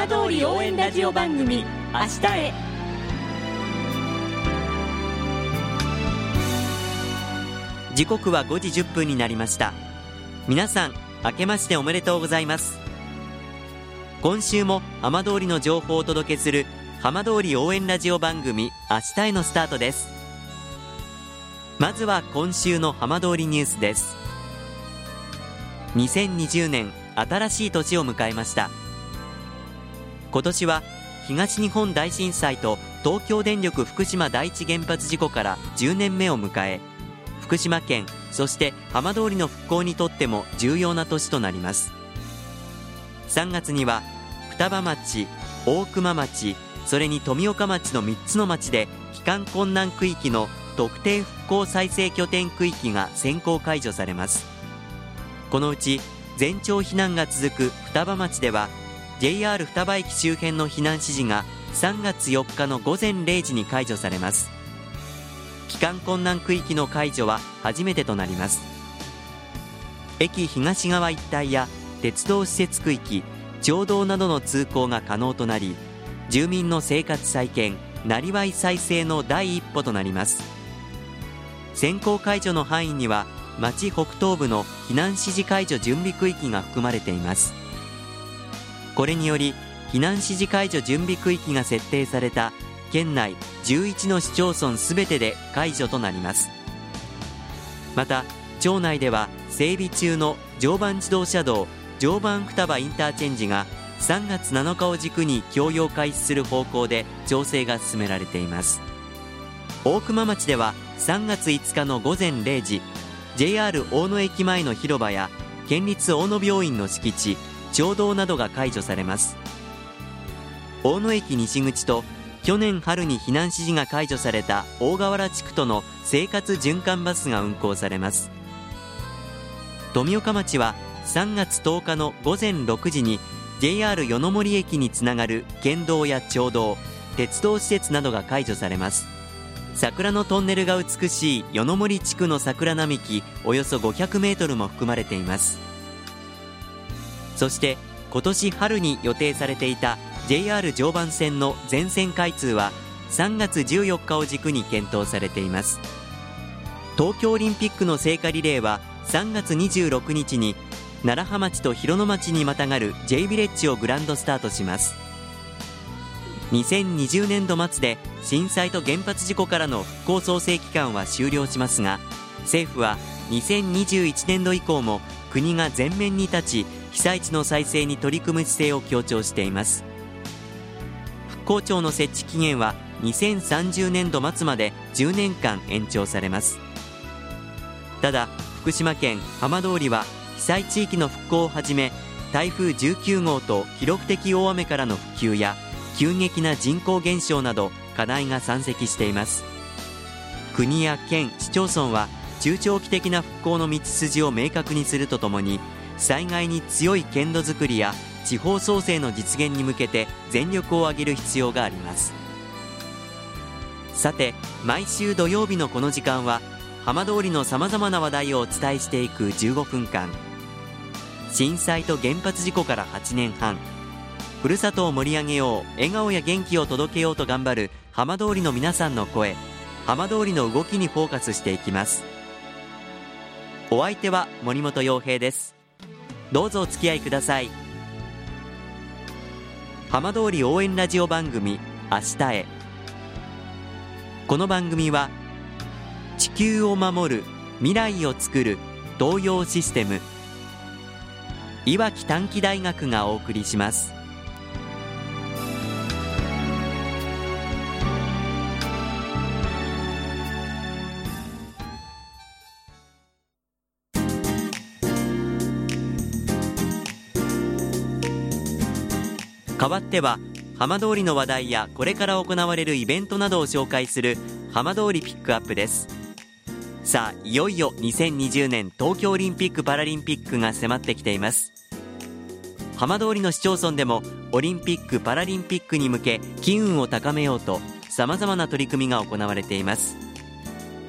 浜通り応援ラジオ番組明日へ。時刻は5時1分になりました。皆さん明けましておめでとうございます。今週も浜通りの情報をお届けする浜通り応援ラジオ番組明日へのスタートです。まずは今週の浜通りニュースです。2020年新しい年を迎えました。今年は東日本大震災と東京電力福島第一原発事故から10年目を迎え福島県そして浜通りの復興にとっても重要な年となります。3月には双葉町大熊町それに富岡町の3つの町で帰還困難区域の特定復興再生拠点区域が先行解除されます。このうち全町避難が続く双葉町では JR 双葉駅周辺の避難指示が3月4日の午前0時に解除されます。帰還困難区域の解除は初めてとなります。駅東側一帯や鉄道施設区域町道などの通行が可能となり住民の生活再建なりわい再生の第一歩となります。先行解除の範囲には町北東部の避難指示解除準備区域が含まれています。これにより避難指示解除準備区域が設定された県内11の市町村すべてで解除となります。また町内では整備中の常磐自動車道常磐双葉インターチェンジが3月7日を軸に供用開始する方向で調整が進められています。大熊町では3月5日の午前0時 JR 大野駅前の広場や県立大野病院の敷地町道などが解除されます。大野駅西口と去年春に避難指示が解除された大河原地区との生活循環バスが運行されます。富岡町は3月10日の午前6時に JR 与野森駅につながる県道や町道鉄道施設などが解除されます。桜のトンネルが美しい与野森地区の桜並木およそ500メートルも含まれています。そして今年春に予定されていた JR 常磐線の全線開通は3月14日を軸に検討されています。東京オリンピックの聖火リレーは3月26日に楢葉町と広野町にまたがる J ビレッジをグランドスタートします。2020年度末で震災と原発事故からの復興創生期間は終了しますが政府は2021年度以降も国が前面に立ち被災地の再生に取り組む姿勢を強調しています。復興庁の設置期限は2030年度末まで10年間延長されます。ただ福島県浜通りは被災地域の復興をはじめ台風19号と記録的大雨からの復旧や急激な人口減少など課題が山積しています。国や県市町村は中長期的な復興の道筋を明確にするとともに災害に強い県土づくりや地方創生の実現に向けて全力を挙げる必要があります。さて毎週土曜日のこの時間は浜通りのさまざまな話題をお伝えしていく15分間。震災と原発事故から8年半。ふるさとを盛り上げよう笑顔や元気を届けようと頑張る浜通りの皆さんの声。浜通りの動きにフォーカスしていきます。お相手は森本洋平です。どうぞお付き合いください。浜通り応援ラジオ番組明日へ。この番組は地球を守る未来をつくる東洋システムいわき短期大学がお送りします。代わっては浜通りの話題やこれから行われるイベントなどを紹介する浜通りピックアップです。さあいよいよ2020年東京オリンピック・パラリンピックが迫ってきています。浜通りの市町村でもオリンピック・パラリンピックに向け機運を高めようと様々な取り組みが行われています。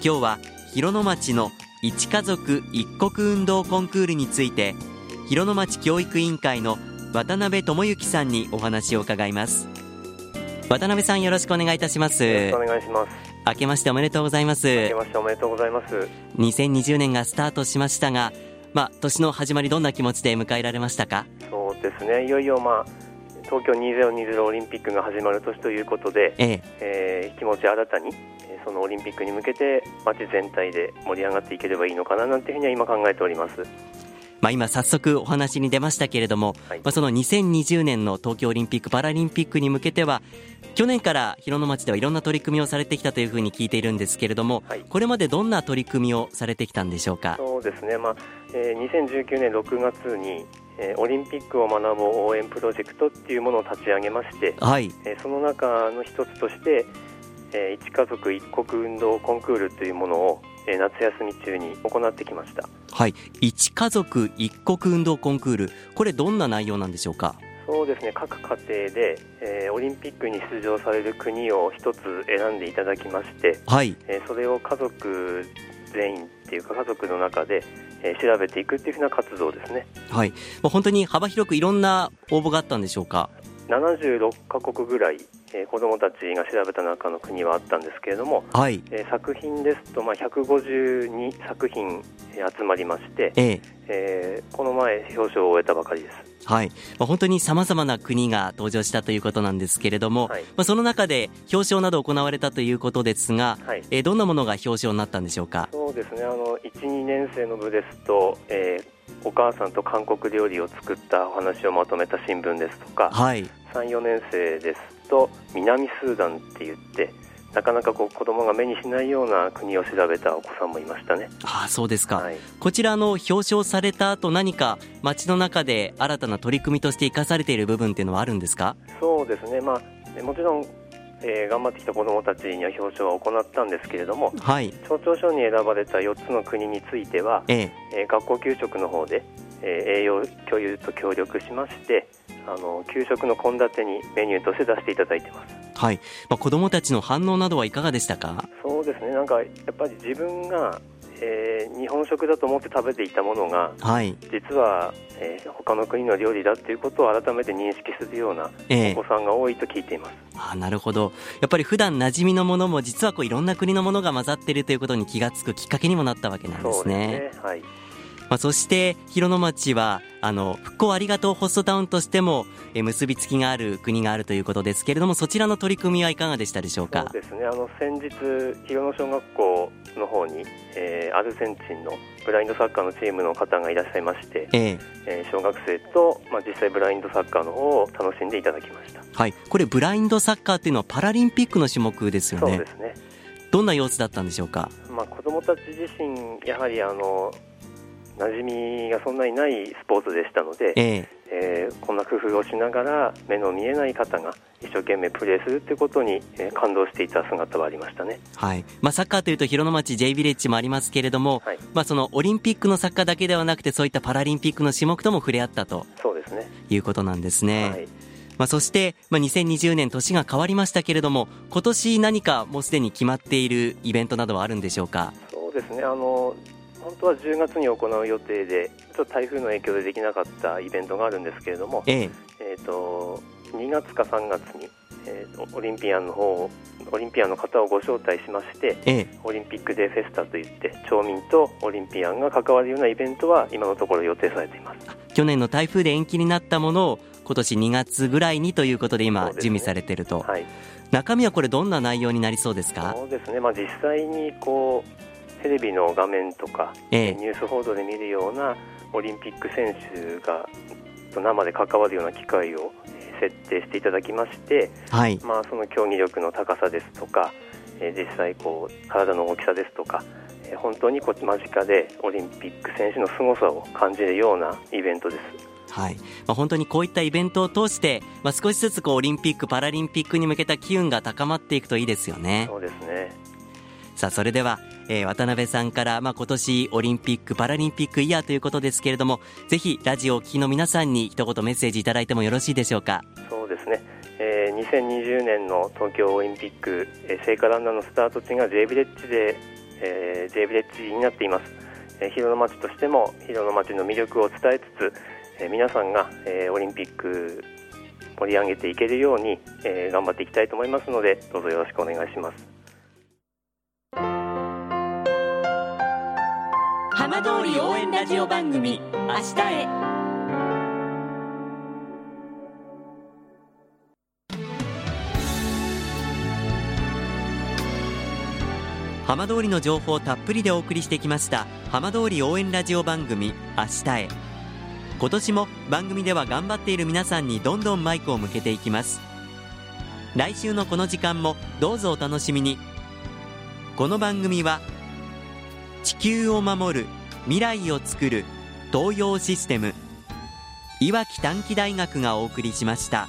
今日は広野町の一家族一国運動コンクールについて広野町教育委員会の渡辺智之さんにお話を伺います。渡辺さんよろしくお願いいたします。よろしくお願いします。明けましておめでとうございます。明けましておめでとうございます。2020年がスタートしましたがまあ年の始まりどんな気持ちで迎えられましたか？そうですね。いよいよまあ東京2020オリンピックが始まる年ということで、ええ。えー気持ち新たにえーそのオリンピックに向けて街全体で盛り上がっていければいいのかななんていうふうには今考えておりますまあ今早速お話に出ましたけれども、はい。まあその2020年の東京オリンピック・パラリンピックに向けては去年から広野町ではいろんな取り組みをされてきたというふうに聞いているんですけれども、はい。これまでどんな取り組みをされてきたんでしょうか？そうですね、まあえー2019年6月に、えーオリンピックを学ぼう応援プロジェクトっていうものを立ち上げまして、はい。えーその中の一つとして、えー一家族一国運動コンクールというものを、えー夏休み中に行ってきました。はい。一家族一国運動コンクール。これどんな内容なんでしょうか？そうですね。各家庭で、えーオリンピックに出場される国を一つ選んでいただきまして、はい。えーそれを家族全員っていうか家族の中で、えー調べていくっていうふうな活動ですね。はい、まあ、本当に幅広くいろんな応募があったんでしょうか？76カ国ぐらい、えー子どもたちが調べた中の国はあったんですけれども、はい。えー作品ですと、まあ、152作品えー集まりまして、ええ。えーこの前表彰を終えたばかりです。はい、まあ、本当にさまざまな国が登場したということなんですけれども、はい。まあ、その中で表彰など行われたということですが、はい。えーどんなものが表彰になったんでしょうか？そうですね。あの12年生の部ですと、えーお母さんと韓国料理を作ったお話をまとめた新聞ですとかはい。34年生ですと南スーダンって言ってなかなかこう子供が目にしないような国を調べたお子さんもいましたね。ああそうですか、はい、こちらの表彰された後何か街の中で新たな取り組みとして生かされている部分っていうのはあるんですか？そうですね、まあ、えもちろん、えー頑張ってきた子どもたちには表彰は行ったんですけれどもはい。町長賞に選ばれた4つの国については、ええ。えー学校給食の方で、えー栄養共有と協力しましてあの給食の献立にメニューとして出していただいてます。はい、まあ、子どもたちの反応などはいかがでしたか？そうですね。なんかやっぱり自分が、えー日本食だと思って食べていたものがはい。実は、えー他の国の料理だっていうことを改めて認識するようなええ。お子さんが多いと聞いています、ああなるほど。やっぱり普段馴染みのものも実はこういろんな国のものが混ざっているということに気がつくきっかけにもなったわけなんですそうですねね。はいまあ、そして広野町はあの復興ありがとうホストタウンとしてもえー結びつきがある国があるということですけれどもそちらの取り組みはいかがでしたでしょうそうかですね。あの先日広野小学校の方に、えーアルゼンチンのブラインドサッカーのチームの方がいらっしゃいまして、ええ。えー小学生と、まあ、実際ブラインドサッカーの方を楽しんでいただきました。はい。これブラインドサッカーっていうのはパラリンピックの種目ですよね。そうですね。どんな様子だったんでしょうか？まあ、子どもたち自身、やはりあの馴染みがそんなにないスポーツでしたので、えええーこんな工夫をしながら目の見えない方が一生懸命プレーするということに、えー感動していた姿はありましたね。はいまあ、サッカーというと広野町 J ビレッジもありますけれども、はい、まあ、そのオリンピックのサッカーだけではなくてそういったパラリンピックの種目とも触れ合ったとそうですね。いうことなんですね。はい、まあ、そして、まあ、2020年年が変わりましたけれども今年何かもうすでに決まっているイベントなどはあるんでしょうか？そうですね。あの本当は10月に行う予定で、ちょっと台風の影響でできなかったイベントがあるんですけれども、ええ。えー、と2月か3月に、えーオリンピアンの方をオリンピアンの方をご招待しまして、ええ。オリンピックデーフェスタといって町民とオリンピアンが関わるようなイベントは今のところ予定されています。去年の台風で延期になったものを今年2月ぐらいにということで今準備されていると、はい。中身はこれどんな内容になりそうですか？そうですね、まあ、実際にこうテレビの画面とか、ええニュース報道で見るようなオリンピック選手がと生で関わるような機会をえー設定していただきまして、はいまあ、その競技力の高さですとか、えー実際こう体の大きさですとか、えー本当にこう間近でオリンピック選手の凄さを感じるようなイベントです。はいまあ、本当にこういったイベントを通して、まあ、少しずつこうオリンピック・パラリンピックに向けた機運が高まっていくといいですよね。そうですねさあそれでは、えー渡辺さんから、まあ、今年オリンピック・パラリンピックイヤーということですけれどもぜひラジオをお聞きの皆さんに一言メッセージいただいてもよろしいでしょうか？そうですね、えー2020年の東京オリンピック、えー聖火ランナーのスタート地が J ビレッジで、えー J ビレッジになっています、えー広野町としても広野町の魅力を伝えつつ、え皆さんが、えオリンピック盛り上げていけるように、え頑張っていきたいと思いますのでどうぞよろしくお願いします。浜通り応援ラジオ番組明日へ。浜通りの情報をたっぷりでお送りしてきました浜通り応援ラジオ番組明日へ。今年も番組では頑張っている皆さんにどんどんマイクを向けていきます。来週のこの時間もどうぞお楽しみに。この番組は地球を守る未来をつくる東洋システムいわき短期大学がお送りしました。